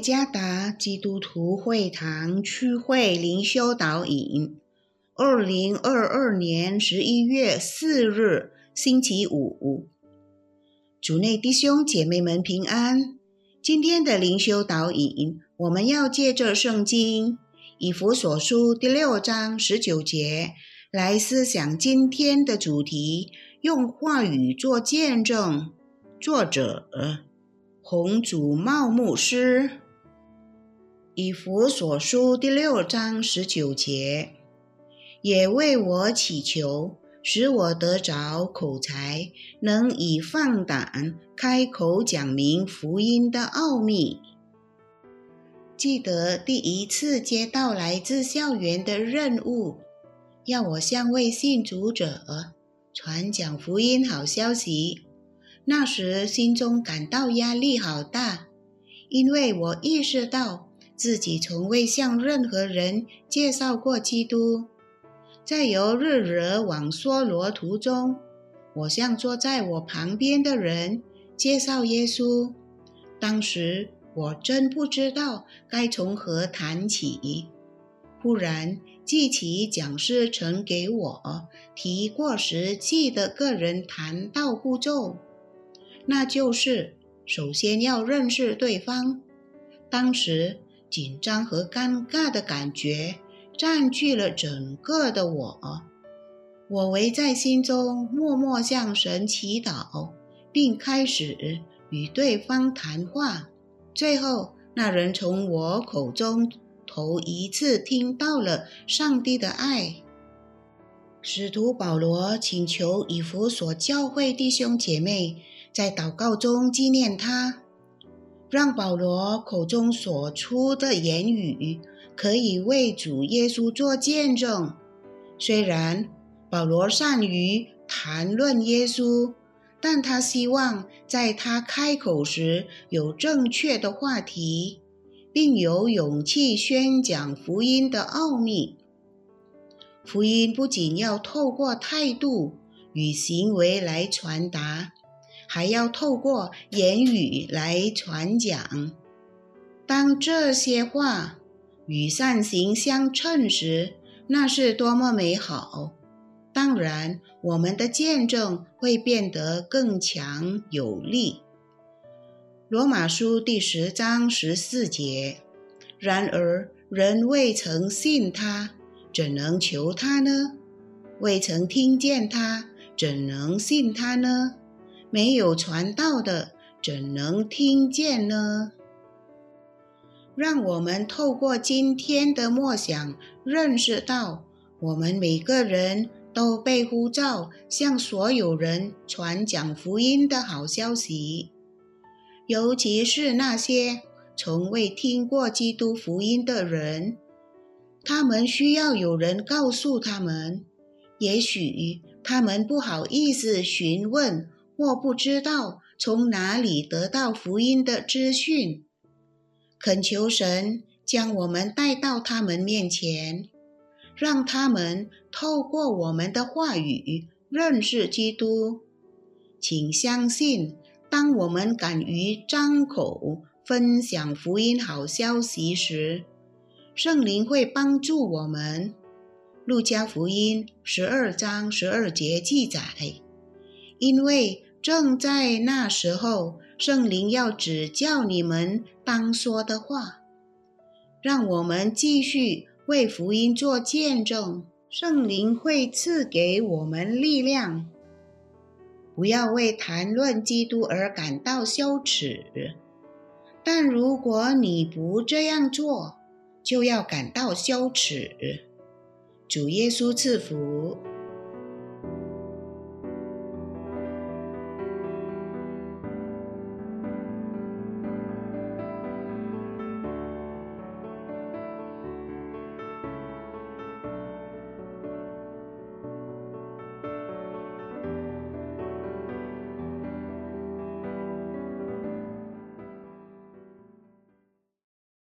加达基督徒会堂区会灵修导引，二零二二年十一月四日，星期五。主内弟兄姐妹们平安。今天的灵修导引，我们要借着圣经以弗所书第六章十九节来思想今天的主题：用话语做见证。作者。红祖茂牧师以弗所书第六章十九节，也为我祈求，使我得着口才，能以放胆开口讲明福音的奥秘。记得第一次接到来自校园的任务，要我向未信主者传讲福音好消息。那时心中感到压力好大，因为我意识到自己从未向任何人介绍过基督。在由日惹往梭罗途中，我向坐在我旁边的人介绍耶稣。当时我真不知道该从何谈起。忽然记起讲师曾给我提过实际的个人谈道步骤。那就是首先要认识对方。当时紧张和尴尬的感觉占据了整个的我，我唯在心中默默向神祈祷，并开始与对方谈话。最后，那人从我口中头一次听到了上帝的爱。使徒保罗请求以弗所教会弟兄姐妹。在祷告中纪念他，让保罗口中所出的言语可以为主耶稣做见证。虽然保罗善于谈论耶稣，但他希望在他开口时有正确的话题，并有勇气宣讲福音的奥秘。福音不仅要透过态度与行为来传达。还要透过言语来传讲。当这些话与善行相称时，那是多么美好！当然，我们的见证会变得更强有力。罗马书第十章十四节。然而，人未曾信他，怎能求他呢？未曾听见他，怎能信他呢？没有传道的，怎能听见呢？让我们透过今天的默想，认识到我们每个人都被呼召向所有人传讲福音的好消息，尤其是那些从未听过基督福音的人，他们需要有人告诉他们。也许他们不好意思询问。或不知道从哪里得到福音的资讯，恳求神将我们带到他们面前，让他们透过我们的话语认识基督。请相信，当我们敢于张口分享福音好消息时，圣灵会帮助我们。路加福音十二章十二节记载，因为。正在那时候，圣灵要指教你们当说的话，让我们继续为福音做见证。圣灵会赐给我们力量，不要为谈论基督而感到羞耻。但如果你不这样做，就要感到羞耻。主耶稣赐福。